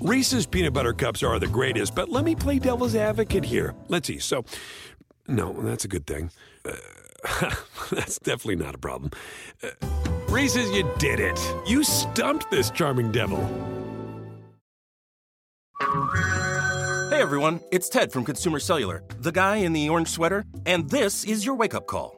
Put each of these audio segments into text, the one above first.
Reese's peanut butter cups are the greatest, but let me play devil's advocate here. Let's see. So, no, that's a good thing. Uh, that's definitely not a problem. Uh, Reese's, you did it. You stumped this charming devil. Hey everyone, it's Ted from Consumer Cellular, the guy in the orange sweater, and this is your wake up call.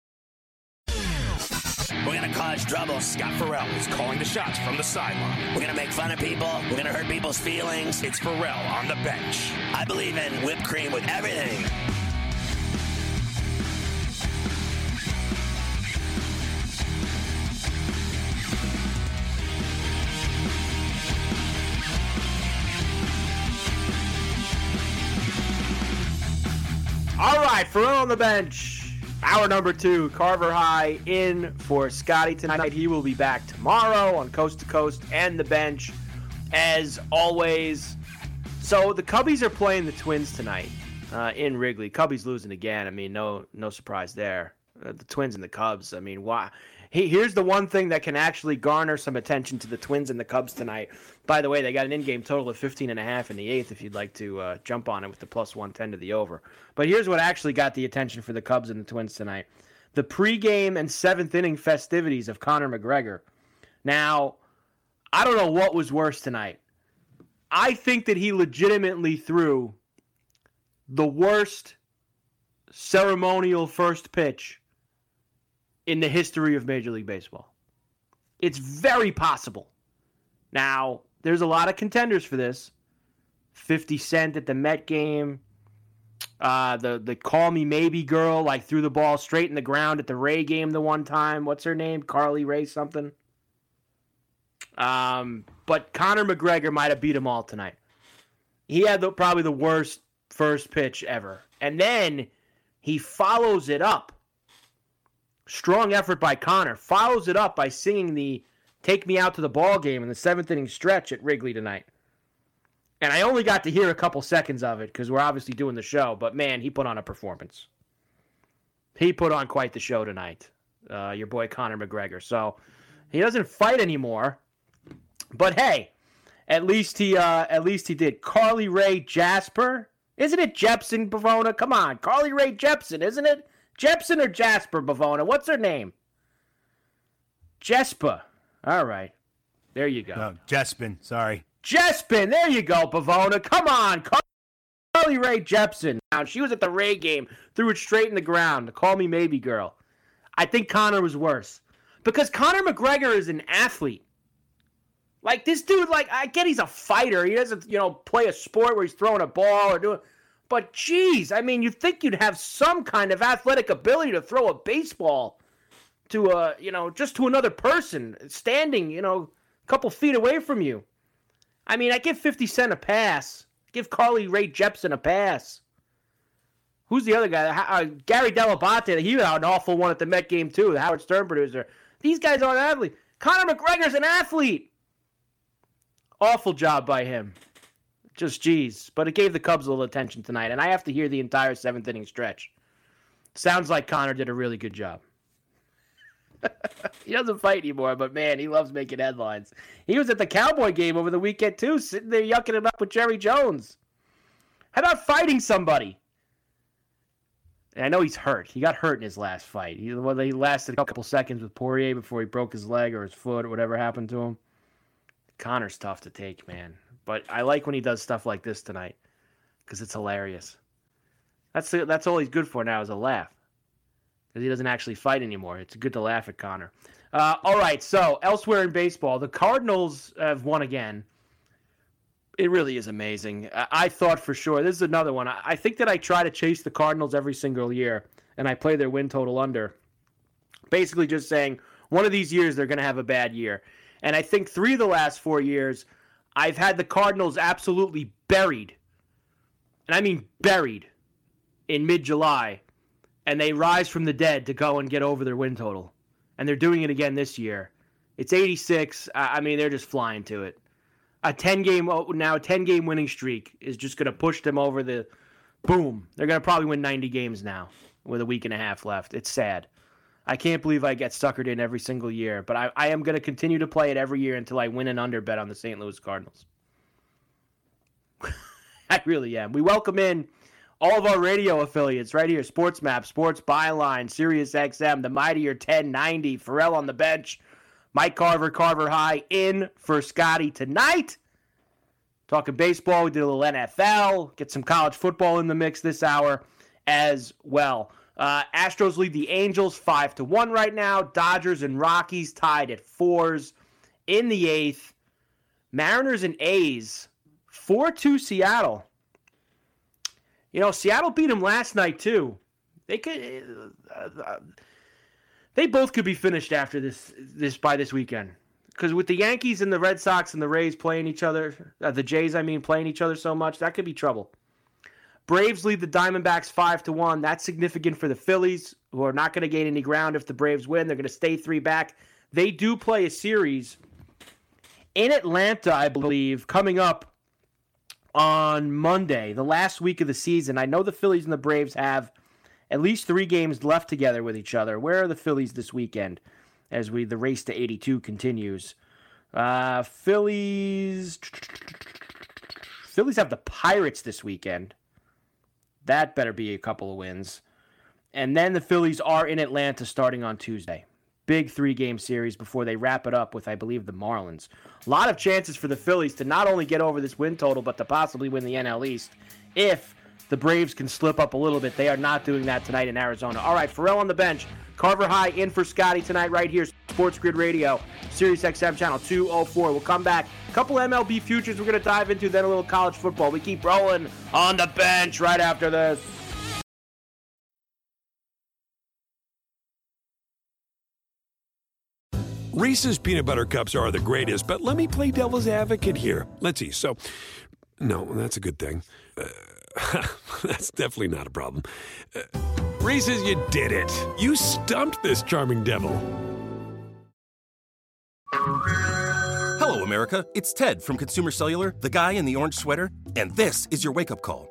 We're gonna cause trouble. Scott Ferrall is calling the shots from the sideline. We're gonna make fun of people. We're gonna hurt people's feelings. It's Ferrall on the bench. I believe in whipped cream with everything. All right, Farrell on the bench. Hour number two, Carver High in for Scotty tonight. He will be back tomorrow on Coast to Coast and the bench, as always. So the Cubbies are playing the Twins tonight uh, in Wrigley. Cubbies losing again. I mean, no, no surprise there. Uh, the Twins and the Cubs. I mean, why? He, here's the one thing that can actually garner some attention to the Twins and the Cubs tonight. By the way, they got an in-game total of 15 and a half in the eighth. If you'd like to uh, jump on it with the plus 110 to the over. But here's what actually got the attention for the Cubs and the Twins tonight: the pregame and seventh inning festivities of Conor McGregor. Now, I don't know what was worse tonight. I think that he legitimately threw the worst ceremonial first pitch in the history of Major League Baseball. It's very possible. Now, there's a lot of contenders for this. 50 Cent at the Met game. Uh, the the call me maybe girl like threw the ball straight in the ground at the Ray game the one time. What's her name? Carly Rae something. Um, but Conor McGregor might have beat them all tonight. He had the, probably the worst first pitch ever, and then he follows it up. Strong effort by Conor. Follows it up by singing the "Take Me Out to the Ball Game" in the seventh inning stretch at Wrigley tonight. And I only got to hear a couple seconds of it because we're obviously doing the show. But man, he put on a performance. He put on quite the show tonight. Uh, your boy Conor McGregor. So he doesn't fight anymore. But hey, at least he uh, at least he did. Carly Rae Jasper, isn't it Jepsen Bavona? Come on, Carly Rae Jepsen, isn't it? Jepsen or Jasper Bavona? What's her name? Jespa. All right, there you go. No, Jespin. Sorry. Jespin, there you go, Bavona. Come on, Call Carly Rae Jepsen. Now she was at the Ray game, threw it straight in the ground. Call me maybe girl. I think Conor was worse because Conor McGregor is an athlete. Like this dude, like I get he's a fighter. He doesn't, you know, play a sport where he's throwing a ball or doing. But geez, I mean, you'd think you'd have some kind of athletic ability to throw a baseball to a, you know, just to another person standing, you know, a couple feet away from you. I mean, I give 50 Cent a pass. Give Carly Rae Jepsen a pass. Who's the other guy? Uh, Gary Dell'Abate. He had an awful one at the Met game, too, the Howard Stern producer. These guys aren't athletes. Conor McGregor's an athlete. Awful job by him. Just geez. But it gave the Cubs a little attention tonight, and I have to hear the entire seventh inning stretch. Sounds like Conor did a really good job. he doesn't fight anymore, but man, he loves making headlines. He was at the Cowboy game over the weekend too, sitting there yucking it up with Jerry Jones. How about fighting somebody? And I know he's hurt. He got hurt in his last fight. He, well, he lasted a couple seconds with Poirier before he broke his leg or his foot or whatever happened to him. Conor's tough to take, man. But I like when he does stuff like this tonight because it's hilarious. That's that's all he's good for now is a laugh because he doesn't actually fight anymore. It's good to laugh at Conor. Uh, all right, so elsewhere in baseball, the Cardinals have won again. It really is amazing. I, I thought for sure this is another one. I, I think that I try to chase the Cardinals every single year, and I play their win total under. Basically, just saying one of these years they're going to have a bad year. And I think three of the last four years, I've had the Cardinals absolutely buried. And I mean buried in mid July and they rise from the dead to go and get over their win total. And they're doing it again this year. It's 86. I mean, they're just flying to it. A 10 game oh, now 10 game winning streak is just going to push them over the boom. They're going to probably win 90 games now with a week and a half left. It's sad. I can't believe I get suckered in every single year, but I, I am going to continue to play it every year until I win an under bet on the St. Louis Cardinals. I really am. We welcome in all of our radio affiliates right here Sports Map, Sports Byline, Sirius XM, the Mightier 1090, Ferrall on the bench, Mike Carver, Carver High in for Scotty tonight. Talking baseball, we did a little NFL, get some college football in the mix this hour as well. Uh, Astros lead the Angels five to one right now. Dodgers and Rockies tied at fours in the eighth. Mariners and A's four two Seattle. You know, Seattle beat them last night too. They could. Uh, uh, they both could be finished after this this by this weekend. Because with the Yankees and the Red Sox and the Rays playing each other, uh, the Jays, I mean, playing each other so much, that could be trouble. Braves lead the Diamondbacks five to one. That's significant for the Phillies, who are not going to gain any ground if the Braves win. They're going to stay three back. They do play a series in Atlanta, I believe, coming up on Monday, the last week of the season. I know the Phillies and the Braves have at least three games left together with each other. Where are the Phillies this weekend as we the race to 82 continues? Uh, Phillies. Phillies have the Pirates this weekend. That better be a couple of wins. And then the Phillies are in Atlanta starting on Tuesday big three game series before they wrap it up with, I believe, the Marlins. A lot of chances for the Phillies to not only get over this win total, but to possibly win the NL East if the Braves can slip up a little bit. They are not doing that tonight in Arizona. All right, Ferrall on the bench. Carver High in for Scotty tonight, right here, Sports Grid Radio, Sirius XM channel 204. We'll come back. A couple MLB futures we're going to dive into, then a little college football. We keep rolling on the bench right after this. Reese's peanut butter cups are the greatest, but let me play devil's advocate here. Let's see. So, no, that's a good thing. Uh, that's definitely not a problem. Uh, Reese's, you did it. You stumped this charming devil. Hello, America. It's Ted from Consumer Cellular, the guy in the orange sweater, and this is your wake up call.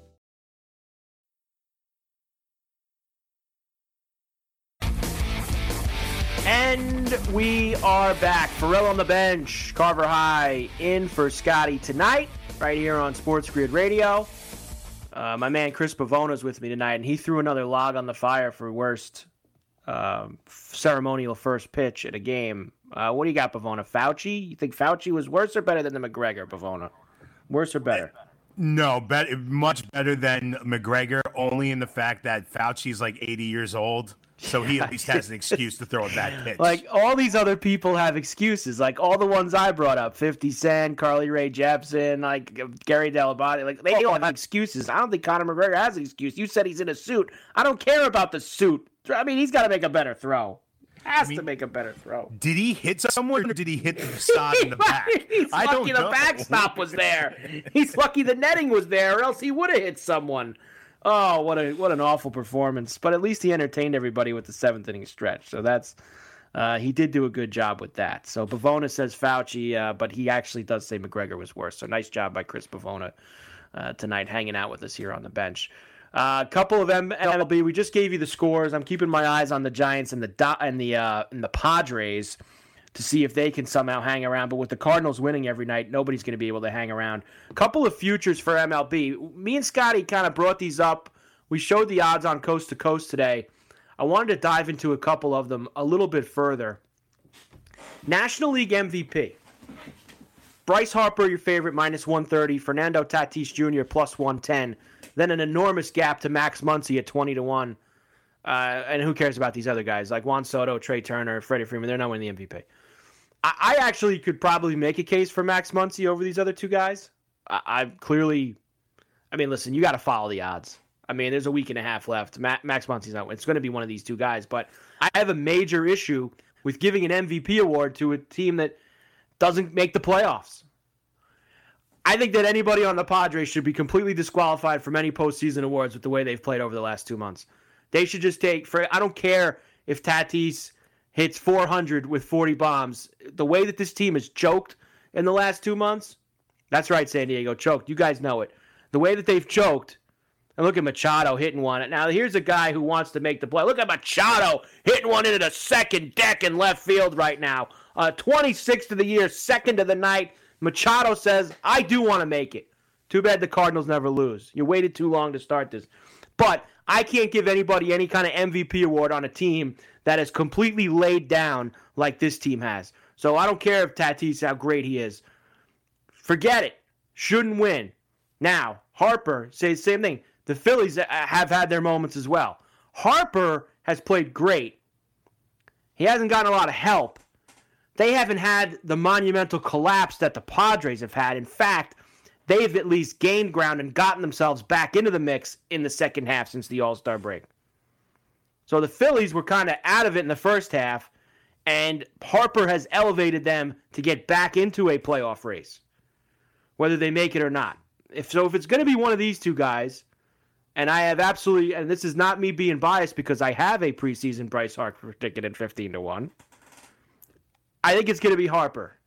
And we are back. Ferrall on the bench, Carver High in for Scotty tonight, right here on Sports Grid Radio. Uh, my man Chris Pavona is with me tonight, and he threw another log on the fire for worst um, ceremonial first pitch at a game. Uh, what do you got, Pavona? Fauci? You think Fauci was worse or better than the McGregor, Pavona? Worse or better? No, bet much better than McGregor. Only in the fact that Fauci's like 80 years old. So he at least has an excuse to throw a bad pitch. Like all these other people have excuses. Like all the ones I brought up, Fifty Cent, Carly Rae Jepsen, like Gary Dell'Abate, like they all have excuses. I don't think Conor McGregor has an excuse. You said he's in a suit. I don't care about the suit. I mean, he's got to make a better throw. Has I mean, to make a better throw. Did he hit someone or did he hit the stop in the back? he's I lucky the backstop was there. He's lucky the netting was there, or else he would have hit someone. Oh, what a what an awful performance! But at least he entertained everybody with the seventh inning stretch. So that's uh, he did do a good job with that. So Pavona says Fauci, uh, but he actually does say McGregor was worse. So nice job by Chris Pavona uh, tonight, hanging out with us here on the bench. A uh, couple of MLB. We just gave you the scores. I'm keeping my eyes on the Giants and the and the uh, and the Padres to see if they can somehow hang around. But with the Cardinals winning every night, nobody's going to be able to hang around. A couple of futures for MLB. Me and Scotty kind of brought these up. We showed the odds on coast to coast today. I wanted to dive into a couple of them a little bit further. National League MVP. Bryce Harper, your favorite, minus 130. Fernando Tatis Jr., plus 110. Then an enormous gap to Max Muncy at 20 to 1. Uh, and who cares about these other guys like Juan Soto, Trea Turner, Freddie Freeman? They're not winning the MVP. I, I actually could probably make a case for Max Muncy over these other two guys. I, I've clearly, I mean, listen, you got to follow the odds. I mean, there's a week and a half left. Ma- Max Muncy's not. It's going to be one of these two guys. But I have a major issue with giving an MVP award to a team that doesn't make the playoffs. I think that anybody on the Padres should be completely disqualified from any postseason awards with the way they've played over the last two months. They should just take for. I don't care if Tatis hits 400 with 40 bombs. The way that this team has choked in the last two months, that's right, San Diego choked. You guys know it. The way that they've choked, and look at Machado hitting one. Now here's a guy who wants to make the play. Look at Machado hitting one into the second deck in left field right now. Uh, 26th of the year, second of the night. Machado says, I do want to make it. Too bad the Cardinals never lose. You waited too long to start this. But I can't give anybody any kind of MVP award on a team that is completely laid down like this team has. So I don't care if Tatis how great he is. Forget it. Shouldn't win. Now, Harper says same thing. The Phillies uh, have had their moments as well. Harper has played great. He hasn't gotten a lot of help, they haven't had the monumental collapse that the Padres have had. In fact, they've at least gained ground and gotten themselves back into the mix in the second half since the All Star break. So the Phillies were kind of out of it in the first half, and Harper has elevated them to get back into a playoff race, whether they make it or not. If so, if it's going to be one of these two guys, and I have absolutely, and this is not me being biased because I have a preseason Bryce Harper ticket at fifteen to one. I think it's going to be Harper.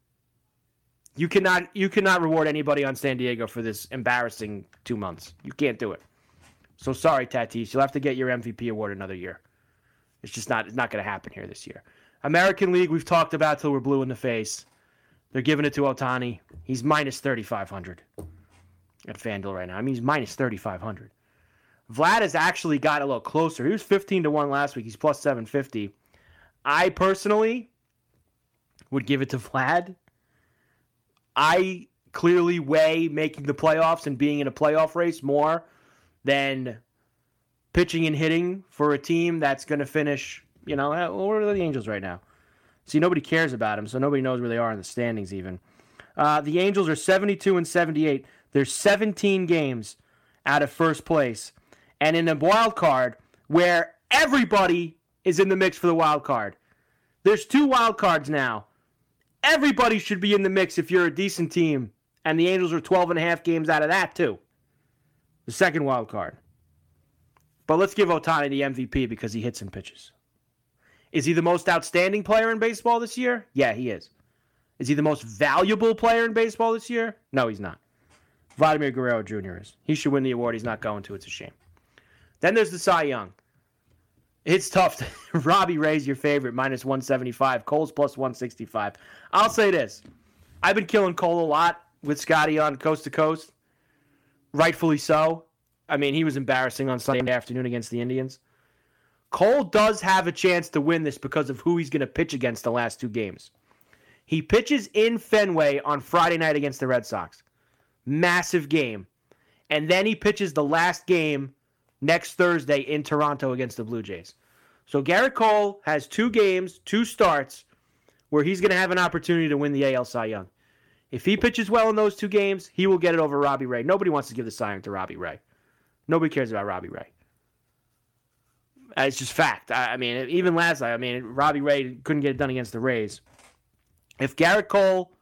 You cannot you cannot reward anybody on San Diego for this embarrassing two months. You can't do it. So sorry, Tatis. You'll have to get your MVP award another year. It's just not it's not going to happen here this year. American League we've talked about till we're blue in the face. They're giving it to Ohtani. He's minus thirty five hundred at FanDuel right now. I mean he's minus thirty five hundred. Vlad has actually got a little closer. He was fifteen to one last week. He's plus seven fifty. I personally would give it to Vlad. I clearly weigh making the playoffs and being in a playoff race more than pitching and hitting for a team that's going to finish, you know, where are the Angels right now? See, nobody cares about them, so nobody knows where they are in the standings even. Uh, the Angels are 72 and 78. There's 17 games out of first place. And in a wild card where everybody is in the mix for the wild card. There's two wild cards now everybody should be in the mix if you're a decent team. And the Angels are 12 and a half games out of that, too. The second wild card. But let's give Ohtani the MVP because he hits and pitches. Is he the most outstanding player in baseball this year? Yeah, he is. Is he the most valuable player in baseball this year? No, he's not. Vladimir Guerrero Jr. is. He should win the award. He's not going to. It's a shame. Then there's the Cy Young. It's tough. To, Robbie Ray's your favorite, minus 175. Cole's plus 165. I'll say this. I've been killing Cole a lot with Scotty on Coast to Coast. Rightfully so. I mean, he was embarrassing on Sunday afternoon against the Indians. Cole does have a chance to win this because of who he's going to pitch against the last two games. He pitches in Fenway on Friday night against the Red Sox. Massive game. And then he pitches the last game next Thursday in Toronto against the Blue Jays. So Gerrit Cole has two games, two starts, where he's going to have an opportunity to win the AL Cy Young. If he pitches well in those two games, he will get it over Robbie Ray. Nobody wants to give the Cy Young to Robbie Ray. Nobody cares about Robbie Ray. It's just fact. I, mean, even last night, I mean, Robbie Ray couldn't get it done against the Rays. If Gerrit Cole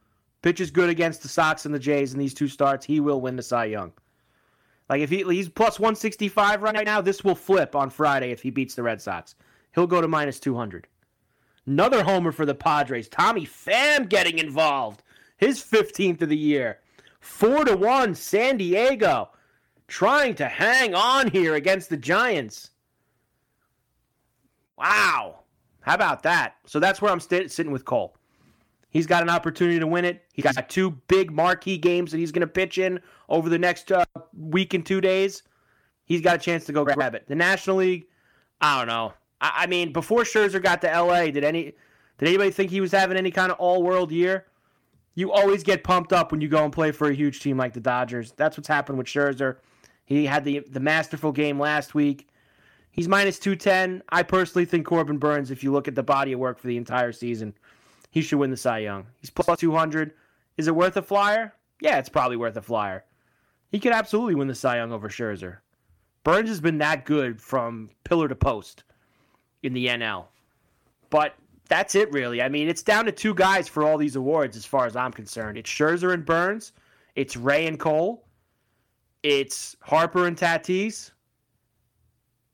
pitches good against the Sox and the Jays in these two starts, he will win the Cy Young. Like if he, he's plus 165 right now, this will flip on Friday if he beats the Red Sox. He'll go to minus 200. Another homer for the Padres. Tommy Pham getting involved. His 15th of the year. 4 to 1 San Diego trying to hang on here against the Giants. Wow. How about that? So that's where I'm st- sitting with Cole. He's got an opportunity to win it. He's got two big marquee games that he's going to pitch in over the next uh, week and two days. He's got a chance to go grab it. The National League, I don't know. I, I mean, before Scherzer got to LA, did any did anybody think he was having any kind of all world year? You always get pumped up when you go and play for a huge team like the Dodgers. That's what's happened with Scherzer. He had the the masterful game last week. He's minus 210. I personally think Corbin Burnes, if you look at the body of work for the entire season, he should win the Cy Young. He's plus 200. Is it worth a flyer? Yeah, it's probably worth a flyer. He could absolutely win the Cy Young over Scherzer. Burnes has been that good from pillar to post in the NL. But that's it, really. I mean, it's down to two guys for all these awards, as far as I'm concerned. It's Scherzer and Burnes, It's Ray and Cole. It's Harper and Tatis.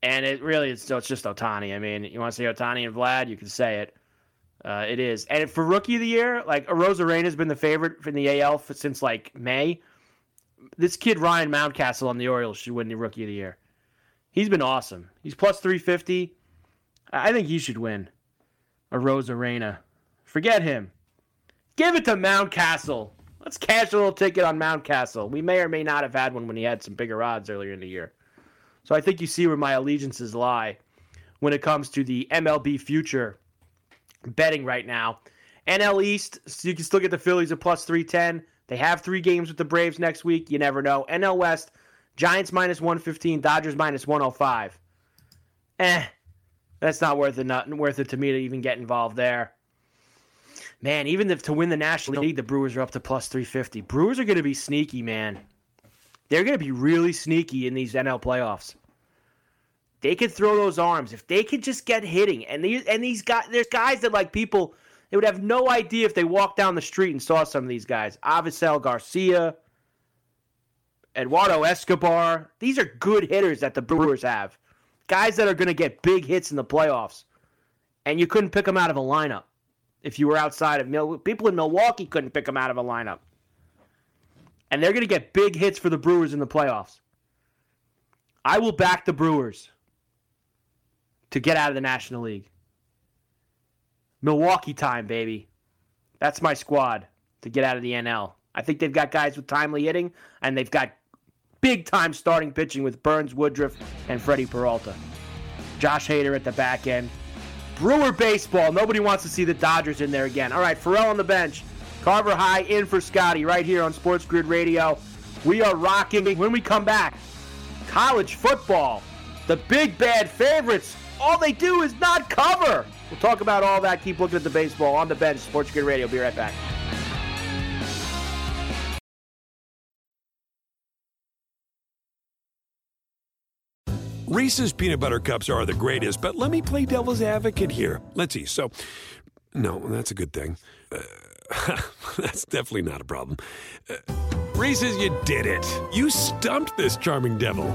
And it really is. It's just Ohtani. I mean, you want to say Ohtani and Vlad, you can say it. Uh, it is. And for rookie of the year, like Arozarena has been the favorite in the AL since like May. This kid Ryan Mountcastle on the Orioles should win the rookie of the year. He's been awesome. He's plus 350. I think he should win. Arozarena. Forget him. Give it to Mountcastle. Let's cash a little ticket on Mountcastle. We may or may not have had one when he had some bigger odds earlier in the year. So I think you see where my allegiances lie when it comes to the MLB future betting right now. NL East, so you can still get the Phillies at plus 310. They have three games with the Braves next week. You never know. NL West, Giants minus 115, Dodgers minus 105. Eh, that's not worth it. Not worth it to me to even get involved there. Man, even if to win the National League, the Brewers are up to plus 350. Brewers are going to be sneaky, man. They're going to be really sneaky in these NL playoffs. They could throw those arms if they could just get hitting. And these and these guys, there's guys that like people they would have no idea if they walked down the street and saw some of these guys. Avisail Garcia, Eduardo Escobar. These are good hitters that the Brewers have. Guys that are going to get big hits in the playoffs. And you couldn't pick them out of a lineup if you were outside of people in Milwaukee couldn't pick them out of a lineup. And they're going to get big hits for the Brewers in the playoffs. I will back the Brewers to get out of the National League. Milwaukee time, baby. That's my squad to get out of the NL. I think they've got guys with timely hitting, and they've got big time starting pitching with Burnes, Woodruff, and Freddie Peralta. Josh Hader at the back end. Brewer baseball. Nobody wants to see the Dodgers in there again. All right, Ferrall on the bench. Carver High in for Scotty right here on Sports Grid Radio. We are rocking. When we come back, college football. The big bad favorites. All they do is not cover. We'll talk about all that. Keep looking at the baseball on the bench. Sports Grid Radio. Be right back. Reese's peanut butter cups are the greatest, but let me play devil's advocate here. Let's see. So, no, that's a good thing. Uh, that's definitely not a problem. Uh, Reese's, you did it. You stumped this charming devil.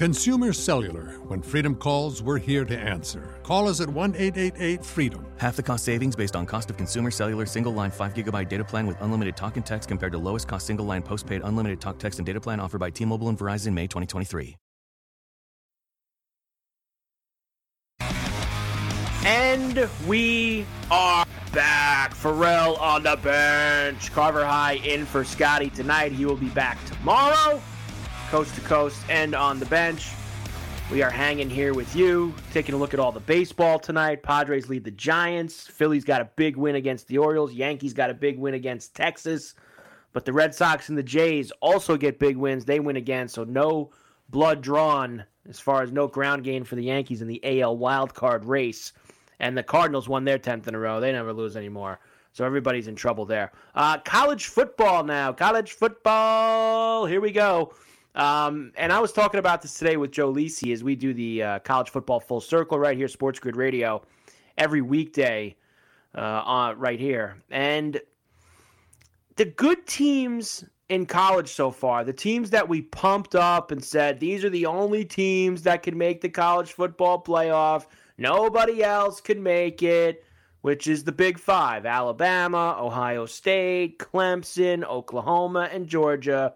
Consumer Cellular. When freedom calls, we're here to answer. Call us at 1 888 freedom. Half the cost savings based on cost of consumer cellular single line 5 gigabyte data plan with unlimited talk and text compared to lowest cost single line postpaid unlimited talk, text, and data plan offered by T Mobile and Verizon May 2023. And we are back. Ferrall on the bench. Carver High in for Scotty tonight. He will be back tomorrow, coast to coast and on the bench. We are hanging here with you, taking a look at all the baseball tonight. Padres lead the Giants. Phillies got a big win against the Orioles. Yankees got a big win against Texas. But the Red Sox and the Jays also get big wins. They win again, so no blood drawn as far as no ground gain for the Yankees in the AL wild card race. And the Cardinals won their 10th in a row. They never lose anymore. So everybody's in trouble there. Uh, college football now. College football. Here we go. Um, and I was talking about this today with Joe Lisi as we do the uh, college football full circle right here, Sports Grid Radio, every weekday uh, on, right here. And the good teams in college so far, the teams that we pumped up and said these are the only teams that can make the college football playoff, nobody else can make it, which is the Big Five Alabama, Ohio State, Clemson, Oklahoma, and Georgia.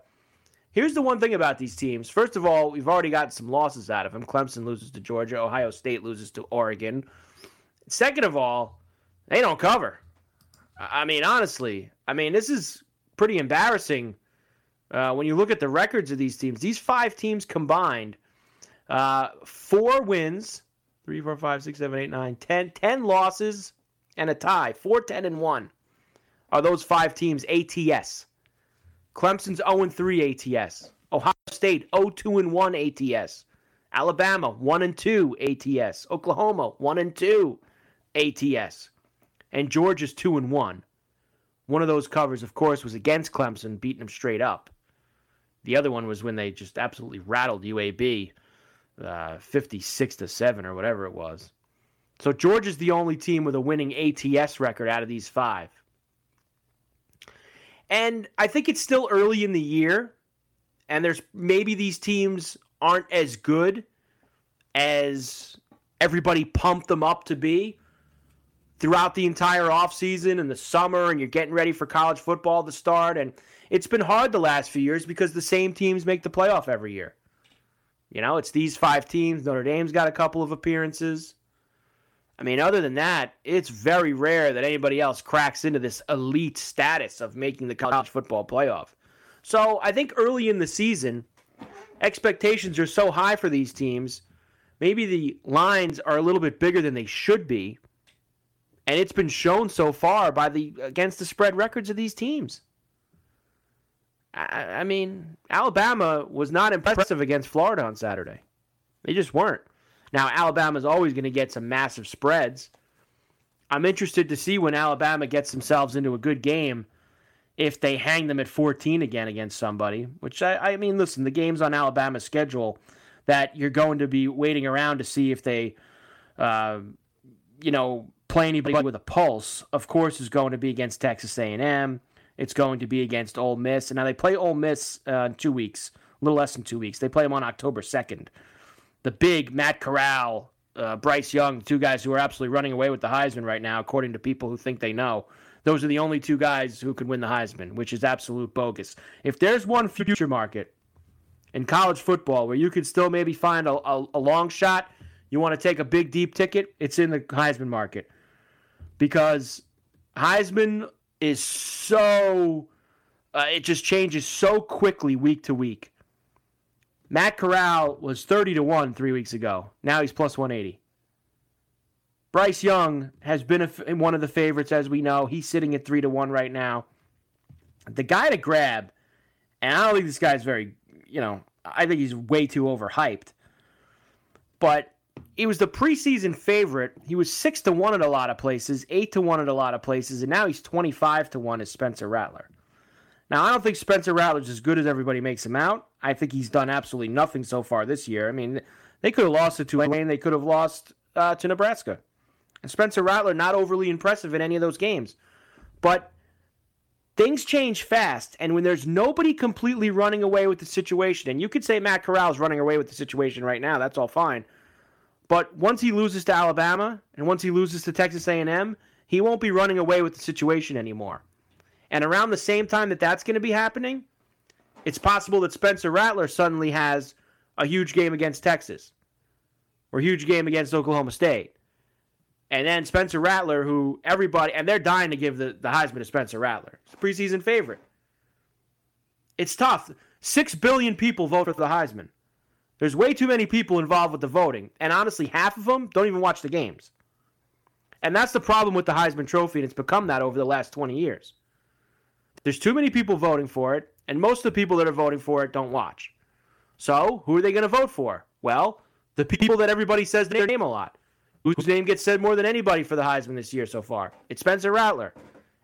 Here's the one thing about these teams. First of all, we've already gotten some losses out of them. Clemson loses to Georgia, Ohio State loses to Oregon. Second of all, they don't cover. I mean, honestly, I mean, this is pretty embarrassing uh, when you look at the records of these teams. These five teams combined, uh, four wins, three, four, five, six, seven, eight, nine, ten. Ten losses and a tie. Four, ten, and one are those five teams ATS. Clemson's 0 3 ATS. Ohio State 0 2 and 1 ATS. Alabama 1 and 2 ATS. Oklahoma 1 and 2 ATS. And Georgia's 2 and 1. One of those covers, of course, was against Clemson, beating them straight up. The other one was when they just absolutely rattled UAB, uh, 56 to 7 or whatever it was. So Georgia's the only team with a winning ATS record out of these five. And I think it's still early in the year, and there's maybe these teams aren't as good as everybody pumped them up to be throughout the entire offseason and the summer, and you're getting ready for college football to start. And it's been hard the last few years because the same teams make the playoff every year. You know, it's these five teams. Notre Dame's got a couple of appearances. I mean, other than that, it's very rare that anybody else cracks into this elite status of making the college football playoff. So I think early in the season, expectations are so high for these teams. Maybe the lines are a little bit bigger than they should be. And it's been shown so far by the against the spread records of these teams. I, I mean, Alabama was not impressive against Florida on Saturday. They just weren't. Now, Alabama's always going to get some massive spreads. I'm interested to see when Alabama gets themselves into a good game if they hang them at 14 again against somebody, which I, I mean, listen, the games on Alabama's schedule that you're going to be waiting around to see if they, uh, you know, play anybody with a pulse, of course, is going to be against Texas A&M. It's going to be against Ole Miss. And now they play Ole Miss uh, in two weeks, a little less than two weeks. They play them on October 2nd the big Matt Corral, uh, Bryce Young, two guys who are absolutely running away with the Heisman right now, according to people who think they know. Those are the only two guys who could win the Heisman, which is absolute bogus. If there's one future market in college football where you could still maybe find a, a, a long shot, you want to take a big deep ticket, it's in the Heisman market. Because Heisman is so, uh, it just changes so quickly week to week. Matt Corral was 30 to 1 three weeks ago. Now he's plus 180. Bryce Young has been a, one of the favorites, as we know. He's sitting at 3 to 1 right now. The guy to grab, and I don't think this guy's very, you know, I think he's way too overhyped. But he was the preseason favorite. He was 6 to 1 at a lot of places, 8 to 1 at a lot of places, and now he's 25 to 1 as Spencer Rattler. Now, I don't think Spencer Rattler's as good as everybody makes him out. I think he's done absolutely nothing so far this year. I mean, they could have lost to Tulane. They could have lost uh, to Nebraska. And Spencer Rattler, not overly impressive in any of those games. But things change fast. And when there's nobody completely running away with the situation, and you could say Matt Corral's running away with the situation right now, that's all fine. But once he loses to Alabama and once he loses to Texas A&M, he won't be running away with the situation anymore. And around the same time that that's going to be happening, it's possible that Spencer Rattler suddenly has a huge game against Texas or a huge game against Oklahoma State. And then Spencer Rattler, who everybody, and they're dying to give the, the Heisman to Spencer Rattler. Preseason favorite. It's tough. Six billion people vote for the Heisman. There's way too many people involved with the voting. And honestly, half of them don't even watch the games. And that's the problem with the Heisman Trophy, and it's become that over the last 20 years. There's too many people voting for it, and most of the people that are voting for it don't watch. So, who are they going to vote for? Well, the people that everybody says their name a lot. Whose name gets said more than anybody for the Heisman this year so far? It's Spencer Rattler.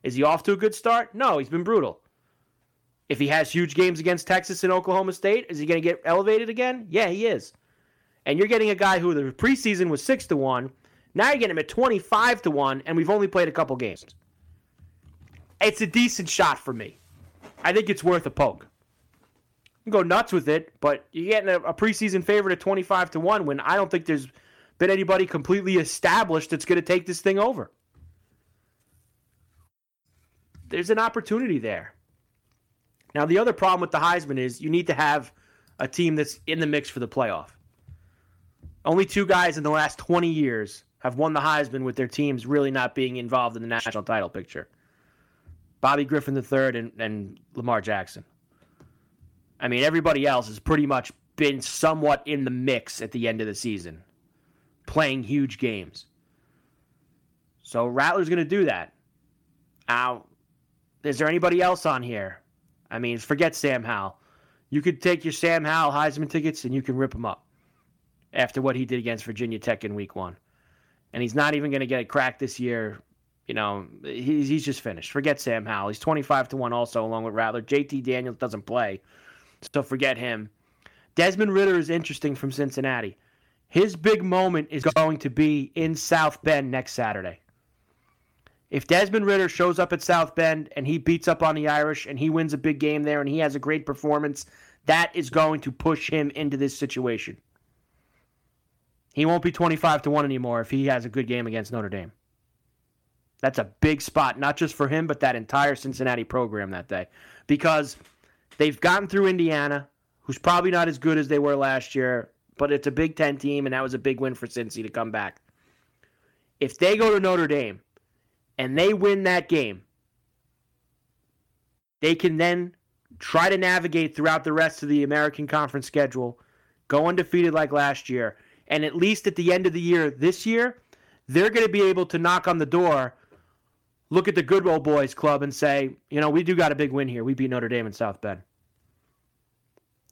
Is he off to a good start? No, he's been brutal. If he has huge games against Texas and Oklahoma State, is he going to get elevated again? Yeah, he is. And you're getting a guy who the preseason was 6 to 1. Now you're getting him at 25 to 1, and we've only played a couple games it's a decent shot for me. I think it's worth a poke. You can go nuts with it, but you're getting a, a preseason favorite at 25 to 1 when I don't think there's been anybody completely established that's going to take this thing over. There's an opportunity there. Now, the other problem with the Heisman is you need to have a team that's in the mix for the playoff. Only two guys in the last 20 years have won the Heisman with their teams really not being involved in the national title picture. Bobby Griffin III and, and Lamar Jackson. I mean, everybody else has pretty much been somewhat in the mix at the end of the season. playing huge games. So Rattler's going to do that. Now, is there anybody else on here? I mean, forget Sam Howell. You could take your Sam Howell Heisman tickets and you can rip them up after what he did against Virginia Tech in week one. And he's not even going to get a crack this year. You know, he's, he's just finished. Forget Sam Howell. He's 25 to 1 also, along with Rattler. JT Daniels doesn't play, so forget him. Desmond Ridder is interesting from Cincinnati. His big moment is going to be in South Bend next Saturday. If Desmond Ridder shows up at South Bend and he beats up on the Irish and he wins a big game there and he has a great performance, that is going to push him into this situation. He won't be 25 to 1 anymore if he has a good game against Notre Dame. That's a big spot, not just for him, but that entire Cincinnati program that day. Because they've gotten through Indiana, who's probably not as good as they were last year, but it's a Big Ten team, and that was a big win for Cincy to come back. If they go to Notre Dame and they win that game, they can then try to navigate throughout the rest of the American Conference schedule, go undefeated like last year, and at least at the end of the year this year, they're going to be able to knock on the door, look at the good old boys club, and say, you know, we do got a big win here. We beat Notre Dame in South Bend.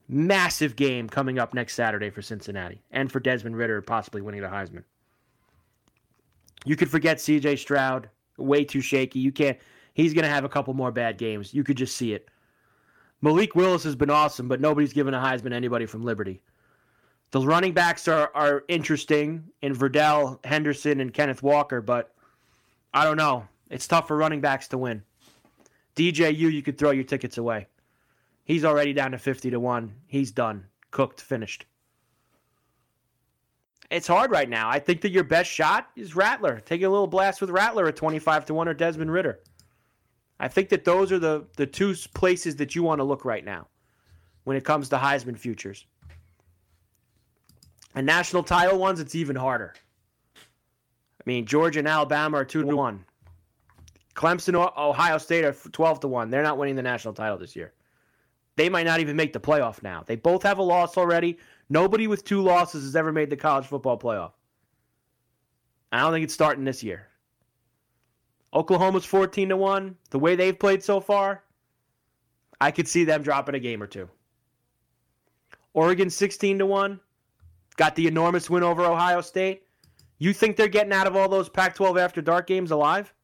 Massive game coming up next Saturday for Cincinnati and for Desmond Ridder possibly winning the Heisman. You could forget CJ Stroud, way too shaky. You can't. He's going to have a couple more bad games. You could just see it. Malik Willis has been awesome, but nobody's given a Heisman anybody from Liberty. The running backs are, are interesting in Verdell, Henderson, and Kenneth Walker, but I don't know. It's tough for running backs to win. DJU, you could throw your tickets away. He's already down to 50 to 1. He's done. Cooked, finished. It's hard right now. I think that your best shot is Rattler. Take a little blast with Rattler at 25 to 1 or Desmond Ridder. I think that those are the, the two places that you want to look right now when it comes to Heisman futures. And national title ones, it's even harder. I mean, Georgia and Alabama are 2 to 1. Clemson, Ohio State are 12 to 1. They're not winning the national title this year. They might not even make the playoff now. They both have a loss already. Nobody with two losses has ever made the college football playoff. I don't think it's starting this year. Oklahoma's 14 to 1. The way they've played so far, I could see them dropping a game or two. Oregon 16 to 1. Got the enormous win over Ohio State. You think they're getting out of all those Pac 12 after dark games alive?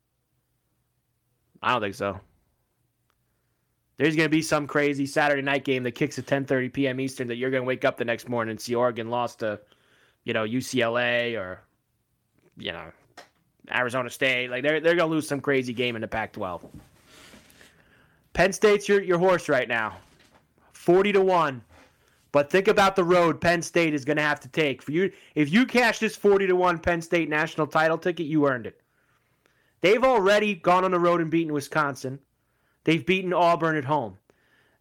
I don't think so. There's going to be some crazy Saturday night game that kicks at 10:30 p.m. Eastern that you're going to wake up the next morning and see Oregon lost to, you know, UCLA or, you know, Arizona State. Like they're they're going to lose some crazy game in the Pac-12. Penn State's your your horse right now, 40 to one. But think about the road Penn State is going to have to take for you. If you cash this 40 to 1 Penn State national title ticket, you earned it. They've already gone on the road and beaten Wisconsin. They've beaten Auburn at home.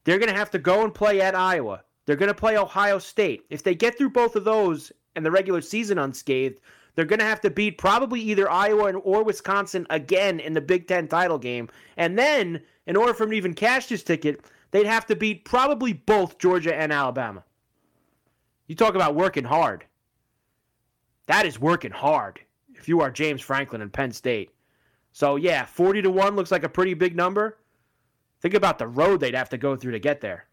They're going to have to go and play at Iowa. They're going to play Ohio State. If they get through both of those and the regular season unscathed, they're going to have to beat probably either Iowa or Wisconsin again in the Big Ten title game. And then, in order for them to even cash this ticket, they'd have to beat probably both Georgia and Alabama. You talk about working hard. That is working hard if you are James Franklin and Penn State. So, yeah, 40 to 1 looks like a pretty big number. Think about the road they'd have to go through to get there.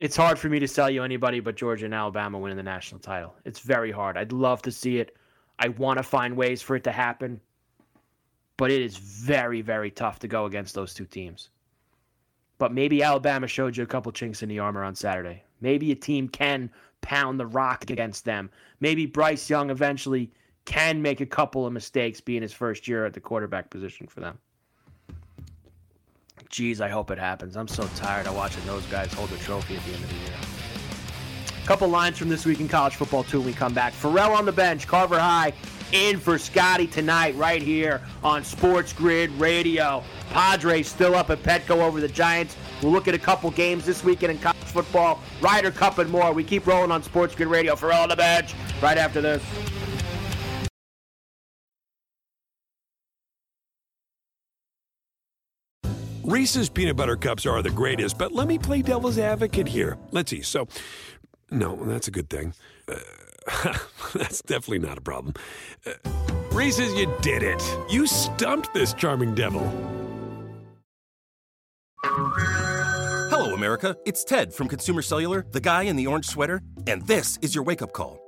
It's hard for me to sell you anybody but Georgia and Alabama winning the national title. It's very hard. I'd love to see it. I want to find ways for it to happen. But it is very, very tough to go against those two teams. But maybe Alabama showed you a couple chinks in the armor on Saturday. Maybe a team can pound the rock against them. Maybe Bryce Young eventually can make a couple of mistakes being his first year at the quarterback position for them. Geez, I hope it happens. I'm so tired of watching those guys hold the trophy at the end of the year. A couple lines from this week in college football, too, when we come back. Ferrall on the bench, Carver High in for Scotty tonight, right here on Sports Grid Radio. Padres still up at Petco over the Giants. We'll look at a couple games this weekend in college football, Ryder Cup, and more. We keep rolling on Sports Grid Radio. Ferrall on the bench, right after this. Reese's peanut butter cups are the greatest, but let me play devil's advocate here. Let's see. So, no, that's a good thing. Uh, That's definitely not a problem. Uh, Reese's, you did it. You stumped this charming devil. Hello, America. It's Ted from Consumer Cellular, the guy in the orange sweater, and this is your wake up call.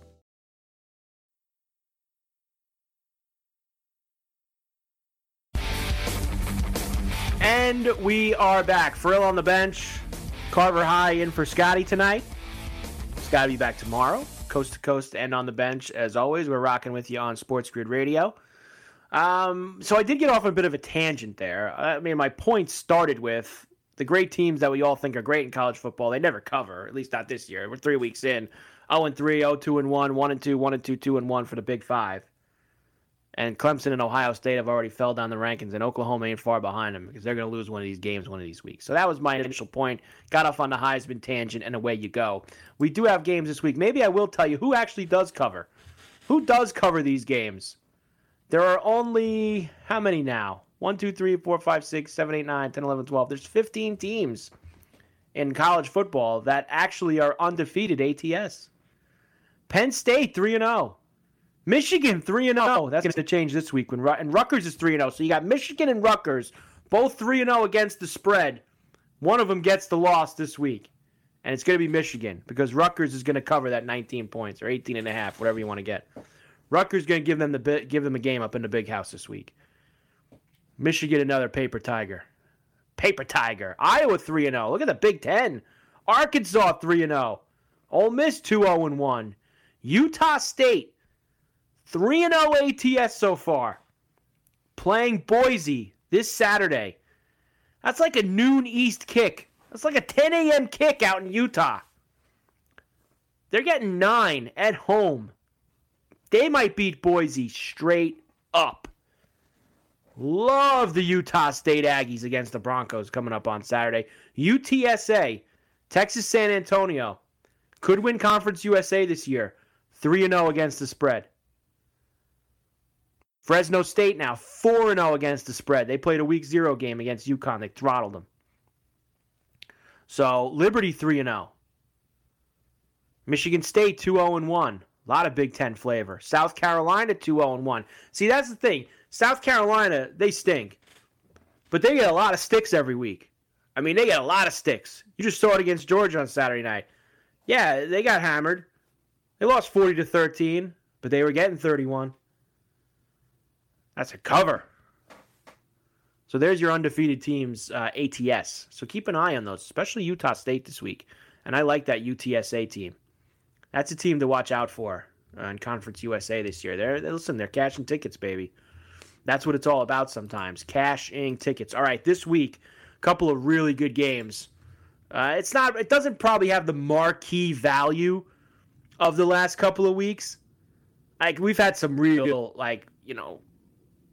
And we are back. Ferrall on the bench. Carver High in for Scotty tonight. Scotty be back tomorrow. Coast to coast and on the bench. As always, we're rocking with you on Sports Grid Radio. Um, so I did get off a bit of a tangent there. I mean, my point started with the great teams that we all think are great in college football. They never cover, at least not this year. We're three weeks in. 0 and 3, 0 2 and 1, 1 and 2, 1 and 2, 2 and 1 for the Big Five. And Clemson and Ohio State have already fell down the rankings, and Oklahoma ain't far behind them because they're going to lose one of these games one of these weeks. So that was my initial point. Got off on the Heisman tangent, and away you go. We do have games this week. Maybe I will tell you who actually does cover. Who does cover these games? There are only, how many now? 1, 2, 3, 4, 5, 6, 7, 8, 9, 10, 11, 12. There's 15 teams in college football that actually are undefeated ATS. Penn State 3 and 0. Michigan 3 and 0. That's going to change this week when and Rutgers is 3 and 0. So you got Michigan and Rutgers both 3 and 0 against the spread. One of them gets the loss this week. And it's going to be Michigan because Rutgers is going to cover that 19 points or 18 and a half, whatever you want to get. Rutgers going to give them the give them a game up in the big house this week. Michigan another paper tiger. Paper tiger. Iowa 3 and 0. Look at the Big 10. Arkansas 3 and 0. Ole Miss 2 0 and 1. Utah State 3 0 ATS so far. Playing Boise this Saturday. That's like a noon East kick. That's like a 10 a.m. kick out in Utah. They're getting nine at home. They might beat Boise straight up. Love the Utah State Aggies against the Broncos coming up on Saturday. UTSA, Texas San Antonio, could win Conference USA this year. 3 0 against the spread. Fresno State now 4 0 against the spread. They played a week zero game against UConn. They throttled them. So Liberty 3 0. Michigan State 2 0 1. A lot of Big Ten flavor. South Carolina 2 0 1. See, that's the thing. South Carolina, they stink. But they get a lot of sticks every week. I mean, they get a lot of sticks. You just saw it against Georgia on Saturday night. Yeah, they got hammered. They lost 40 to 13, but they were getting 31. That's a cover. So there's your undefeated teams uh, ATS. So keep an eye on those, especially Utah State this week. And I like that UTSA team. That's a team to watch out for in Conference USA this year. They're, they're listen, they're cashing tickets, baby. That's what it's all about sometimes. Cashing tickets. All right, this week, a couple of really good games. Uh, it's not. It doesn't probably have the marquee value of the last couple of weeks. Like we've had some real, like you know,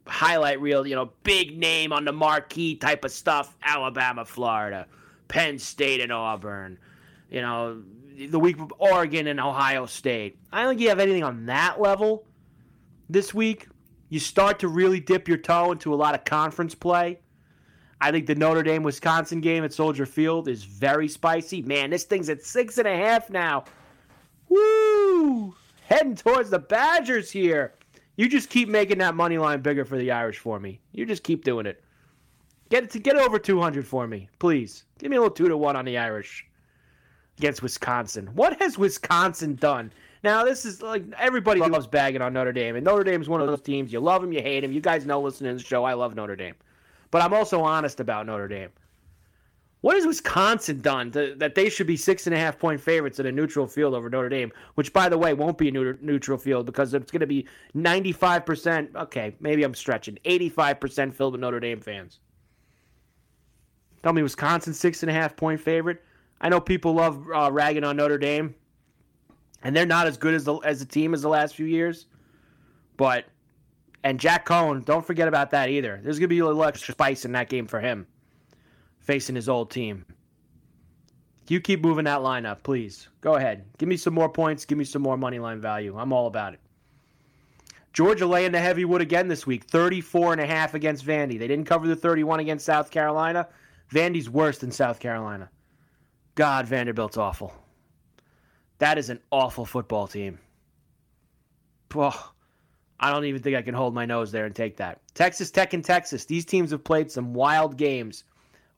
highlight reel, you know, big name on the marquee type of stuff. Alabama, Florida, Penn State, and Auburn. You know, the week of Oregon and Ohio State. I don't think you have anything on that level this week. You start to really dip your toe into a lot of conference play. I think the Notre Dame Wisconsin game at Soldier Field is very spicy. Man, this thing's at six and a half now. Woo! Heading towards the Badgers here. You just keep making that money line bigger for the Irish for me. You just keep doing it. Get it to get over 200 for me, please. Give me a little two to one on the Irish against Wisconsin. What has Wisconsin done? Now, this is like everybody loves bagging on Notre Dame, and Notre Dame's one of those teams. You love them, you hate them. You guys know listening to the show, I love Notre Dame. But I'm also honest about Notre Dame. What has Wisconsin done to, that they should be six and a half point favorites at a neutral field over Notre Dame, which, by the way, won't be a neutral field because it's going to be 95%, okay, maybe I'm stretching, 85% filled with Notre Dame fans? Tell me Wisconsin six and a half point favorite. I know people love uh, ragging on Notre Dame, and they're not as good as the as the team as the last few years, but And Jack Coan, don't forget about that either. There's going to be a little extra spice in that game for him facing his old team. You keep moving that line up, please. Go ahead. Give me some more points. Give me some more money line value. I'm all about it. Georgia laying the heavy wood again this week, 34 and a half against Vandy. They didn't cover the 31 against South Carolina. Vandy's worse than South Carolina. God, Vanderbilt's awful. That is an awful football team. Oh, I don't even think I can hold my nose there and take that. Texas Tech and Texas. These teams have played some wild games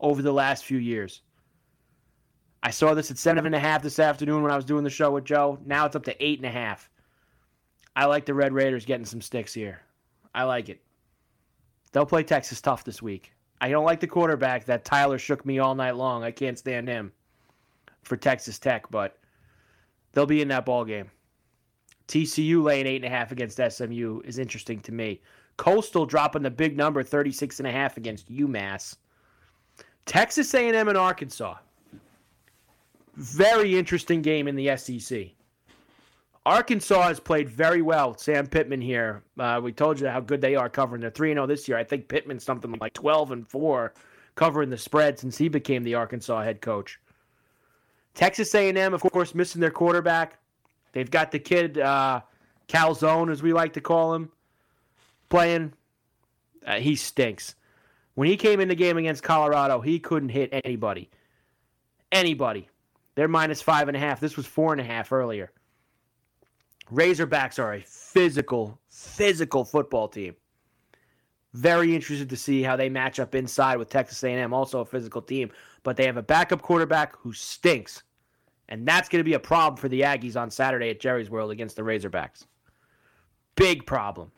over the last few years. I saw this at seven and a half this afternoon when I was doing the show with Joe. Now it's up to eight and a half. I like the Red Raiders getting some sticks here. I like it. They'll play Texas tough this week. I don't like the quarterback that Tyler shook me all night long. I can't stand him for Texas Tech, but they'll be in that ball game. TCU laying eight and a half against SMU is interesting to me. Coastal dropping the big number, 36 and a half against UMass. Texas A&M and Arkansas. Very interesting game in the SEC. Arkansas has played very well. Sam Pittman here. Uh, we told you how good they are covering. They're 3 0 this year. I think Pittman's something like 12 and 4 covering the spread since he became the Arkansas head coach. Texas A&M, of course, missing their quarterback. They've got the kid uh, Calzone, as we like to call him, playing. Uh, he stinks. When he came in the game against Colorado, he couldn't hit anybody. Anybody. They're minus five and a half. This was four and a half earlier. Razorbacks are a physical, physical football team. Very interested to see how they match up inside with Texas A&M, also a physical team. But they have a backup quarterback who stinks, and that's going to be a problem for the Aggies on Saturday at Jerry's World against the Razorbacks. Big problem.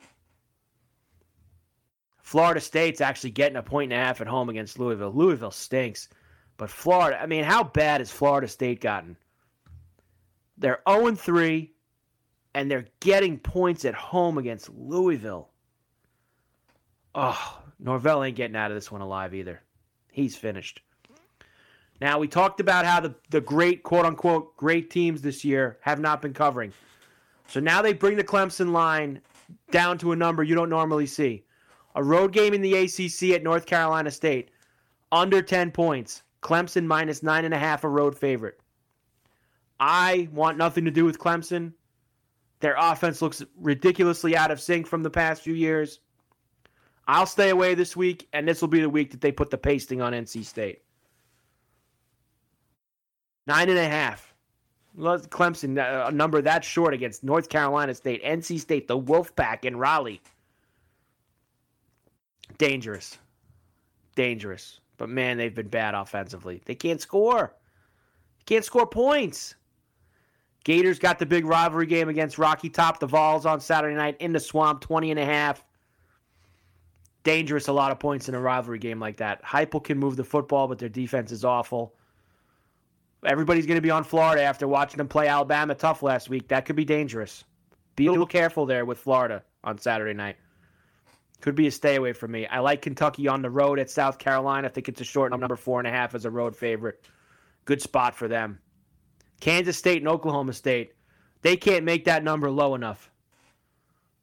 Florida State's actually getting a point and a half at home against Louisville. Louisville stinks. But Florida, I mean, how bad has Florida State gotten? They're 0 3, and they're getting points at home against Louisville. Oh, Norvell ain't getting out of this one alive either. He's finished. Now, we talked about how the, the great, quote unquote, great teams this year have not been covering. So now they bring the Clemson line down to a number you don't normally see. A road game in the ACC at North Carolina State, under 10 points. Clemson minus nine and a half, a road favorite. I want nothing to do with Clemson. Their offense looks ridiculously out of sync from the past few years. I'll stay away this week, and this will be the week that they put the pasting on NC State. Nine and a half. Clemson, uh, a number that short against North Carolina State, NC State, the Wolfpack in Raleigh. Dangerous. Dangerous. But man, they've been bad offensively. They can't score. Can't score points. Gators got the big rivalry game against Rocky Top, the Vols on Saturday night in the swamp, 20 and a half. Dangerous, a lot of points in a rivalry game like that. Heupel can move the football, but their defense is awful. Everybody's going to be on Florida after watching them play Alabama tough last week. That could be dangerous. Be a little careful there with Florida on Saturday night. Could be a stay away from me. I like Kentucky on the road at South Carolina. I think it's a short number four and a half as a road favorite. Good spot for them. Kansas State and Oklahoma State. They can't make that number low enough.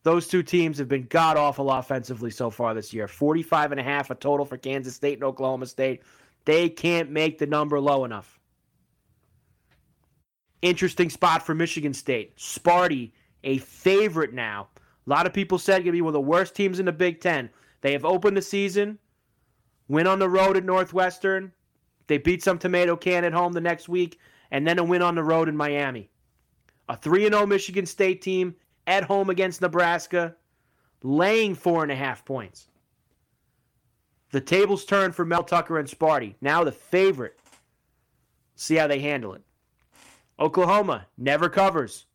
Those two teams have been god awful offensively so far this year. 45 and a half a total for Kansas State and Oklahoma State. They can't make the number low enough. Interesting spot for Michigan State. Sparty, a favorite now lot of people said going to be one of the worst teams in the Big Ten. They have opened the season, win on the road at Northwestern. They beat some tomato can at home the next week, and then a win on the road in Miami. A 3 0 Michigan State team at home against Nebraska, laying four and a half points. The tables turn for Mel Tucker and Sparty. Now the favorite. See how they handle it. Oklahoma never covers.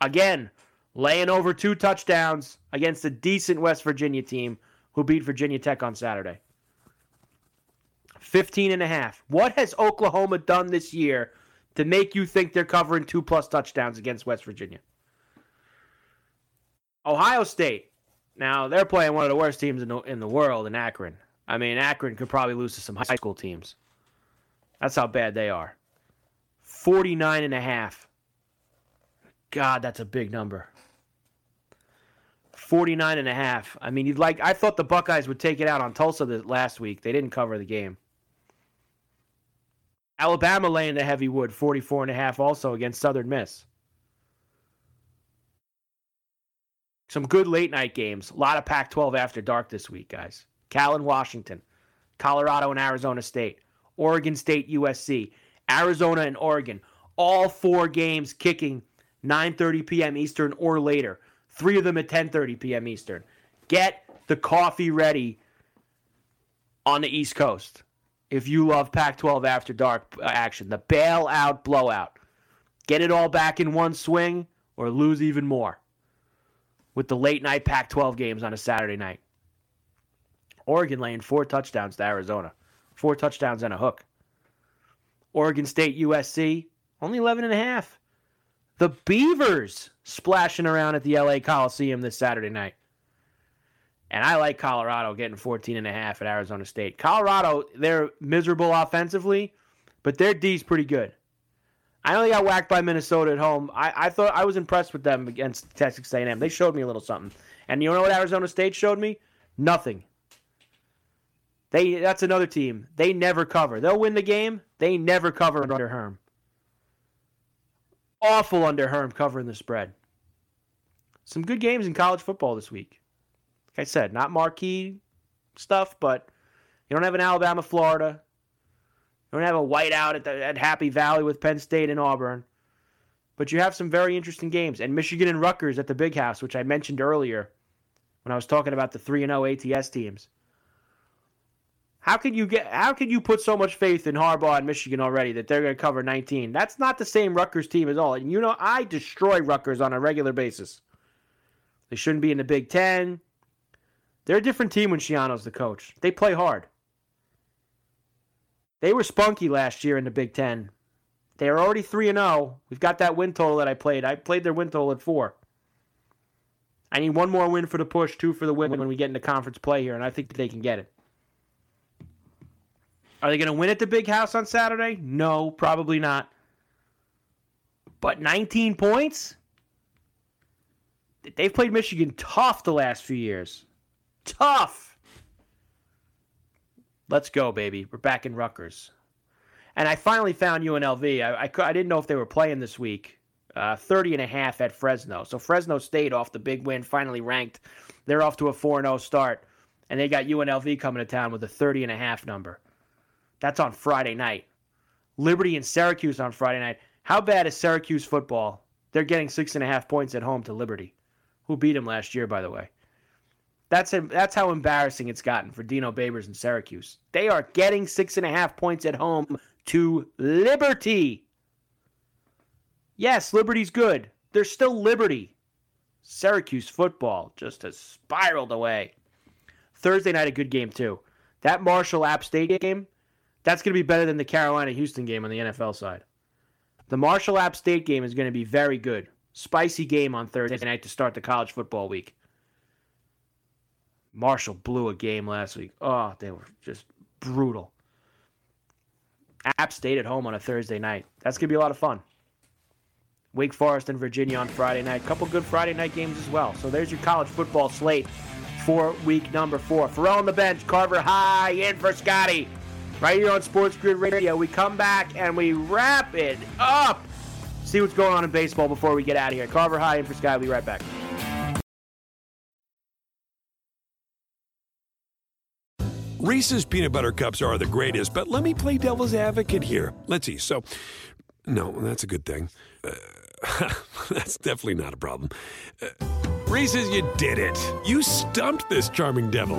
Again, laying over two touchdowns against a decent West Virginia team who beat Virginia Tech on Saturday. 15 and a half. What has Oklahoma done this year to make you think they're covering two plus touchdowns against West Virginia? Ohio State. Now, they're playing one of the worst teams in the, in the world in Akron. I mean, Akron could probably lose to some high school teams. That's how bad they are. 49 and a half. God, that's a big number. 49 and a half. I mean, you'd like I thought the Buckeyes would take it out on Tulsa last week. They didn't cover the game. Alabama laying the heavy wood, 44 and a half also against Southern Miss. Some good late night games. A lot of Pac 12 after dark this week, guys. Cal and Washington, Colorado and Arizona State, Oregon State USC, Arizona and Oregon. All four games kicking 9:30 p.m. Eastern or later. Three of them at 10:30 p.m. Eastern. Get the coffee ready on the East Coast if you love Pac-12 after dark uh, action. The bailout blowout. Get it all back in one swing or lose even more with the late night Pac 12 games on a Saturday night. Oregon laying four touchdowns to Arizona, four touchdowns and a hook. Oregon State USC, only 11 and a half. The Beavers splashing around at the LA Coliseum this Saturday night. And I like Colorado getting 14 and a half at Arizona State. Colorado, they're miserable offensively, but their D's pretty good. I only got whacked by Minnesota at home. I, I thought I was impressed with them against Texas A&M. They showed me a little something. And you know what Arizona State showed me? Nothing. They that's another team. They never cover. They'll win the game. They never cover under Herm. Awful under Herm covering the spread. Some good games in college football this week. Like I said, not marquee stuff, but you don't have an Alabama, Florida. You don't have a whiteout at, the, at Happy Valley with Penn State and Auburn. But you have some very interesting games. And Michigan and Rutgers at the Big House, which I mentioned earlier when I was talking about the 3 0 ATS teams. How can you get how can you put so much faith in Harbaugh and Michigan already that they're going to cover 19? That's not the same Rutgers team at all. And you know I destroy Rutgers on a regular basis. They shouldn't be in the Big 10. They're a different team when Schiano's the coach. They play hard. They were spunky last year in the Big 10. They are already 3 and 0. We've got that win total that I played. I played their win total at 4. I need one more win for the push, two for the win when we get into conference play here, and I think that they can get it. Are they going to win at the big house on Saturday? No, probably not. But 19 points? They've played Michigan tough the last few years. Tough. Let's go, baby. We're back in Rutgers. And I finally found UNLV. I, I, I didn't know if they were playing this week. Uh, 30 and a half at Fresno. So Fresno State off the big win, finally ranked. They're off to a 4 0 start. And they got UNLV coming to town with a 30 and a half number. That's on Friday night. Liberty and Syracuse on Friday night. How bad is Syracuse football? They're getting six and a half points at home to Liberty, who beat them last year, by the way. That's a, that's how embarrassing it's gotten for Dino Babers and Syracuse. They are getting six and a half points at home to Liberty. Yes, Liberty's good. They're still Liberty. Syracuse football just has spiraled away. Thursday night, a good game too. That Marshall App State game, that's going to be better than the Carolina Houston game on the NFL side. The Marshall App State game is going to be very good. Spicy game on Thursday night to start the college football week. Marshall blew a game last week. Oh, they were just brutal. App State at home on a Thursday night. That's going to be a lot of fun. Wake Forest and Virginia on Friday night. Couple good Friday night games as well. So there's your college football slate for week number four. Ferrall on the bench, Carver High in for Scotty right here on Sports Grid Radio. We come back and we wrap it up. See what's going on in baseball before we get out of here. Carver High in for Sky. We'll be right back. Reese's peanut butter cups are the greatest, but let me play devil's advocate here. Let's see. So, no, that's a good thing. Uh, that's definitely not a problem. Uh, Reese's, you did it. You stumped this charming devil.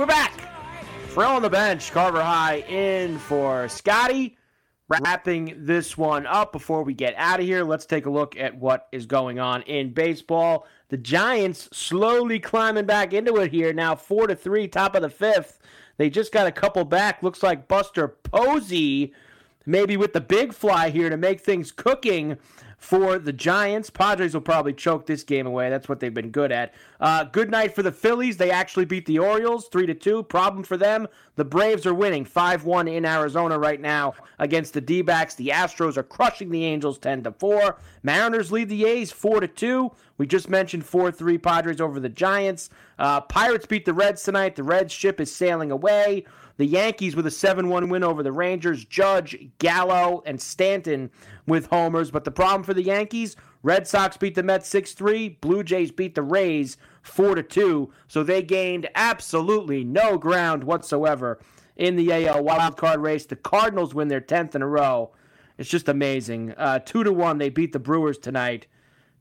We're back. Ferrall on the bench, Carver High in for Scotty. Wrapping this one up before we get out of here, let's take a look at what is going on in baseball. The Giants slowly climbing back into it here now, four to three, top of the fifth. They just got a couple back. Looks like Buster Posey, maybe with the big fly here to make things cooking for the Giants. Padres will probably choke this game away. That's what they've been good at. Uh, good night for the Phillies. They actually beat the Orioles three to two. Problem for them: the Braves are winning five one in Arizona right now against the D-backs. The Astros are crushing the Angels ten to four. Mariners lead the A's four to two. We just mentioned four three Padres over the Giants. Uh, Pirates beat the Reds tonight. The Reds ship is sailing away. The Yankees with a 7 1 win over the Rangers. Judge, Gallo, and Stanton with homers. But the problem for the Yankees Red Sox beat the Mets 6 3. Blue Jays beat the Rays 4 2. So they gained absolutely no ground whatsoever in the AL wildcard race. The Cardinals win their 10th in a row. It's just amazing. Uh, 2 to 1, they beat the Brewers tonight.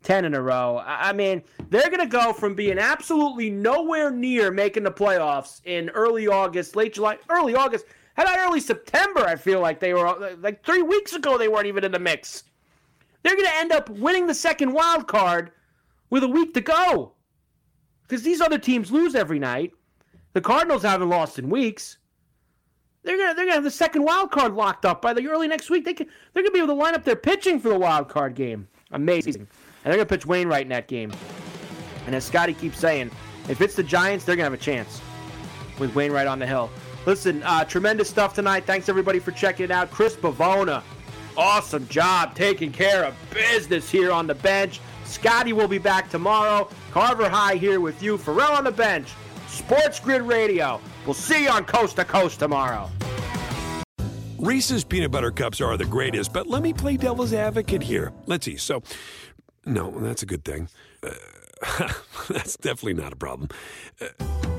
10 in a row. I mean, they're going to go from being absolutely nowhere near making the playoffs in early August, late July, early August. How about early September? I feel like they were like three weeks ago, they weren't even in the mix. They're going to end up winning the second wild card with a week to go because these other teams lose every night. The Cardinals haven't lost in weeks. They're gonna they're gonna have the second wild card locked up by the early next week. They can, they're gonna be able to line up their pitching for the wild card game. Amazing. And they're going to pitch Wainwright in that game. And as Scotty keeps saying, if it's the Giants, they're going to have a chance with Wainwright on the hill. Listen, uh, tremendous stuff tonight. Thanks everybody for checking it out. Chris Bavona, awesome job taking care of business here on the bench. Scotty will be back tomorrow. Carver High here with you. Ferrall on the bench. Sports Grid Radio. We'll see you on Coast to Coast tomorrow. Reese's peanut butter cups are the greatest, but let me play devil's advocate here. Let's see. So, no, that's a good thing. Uh, that's definitely not a problem. Uh,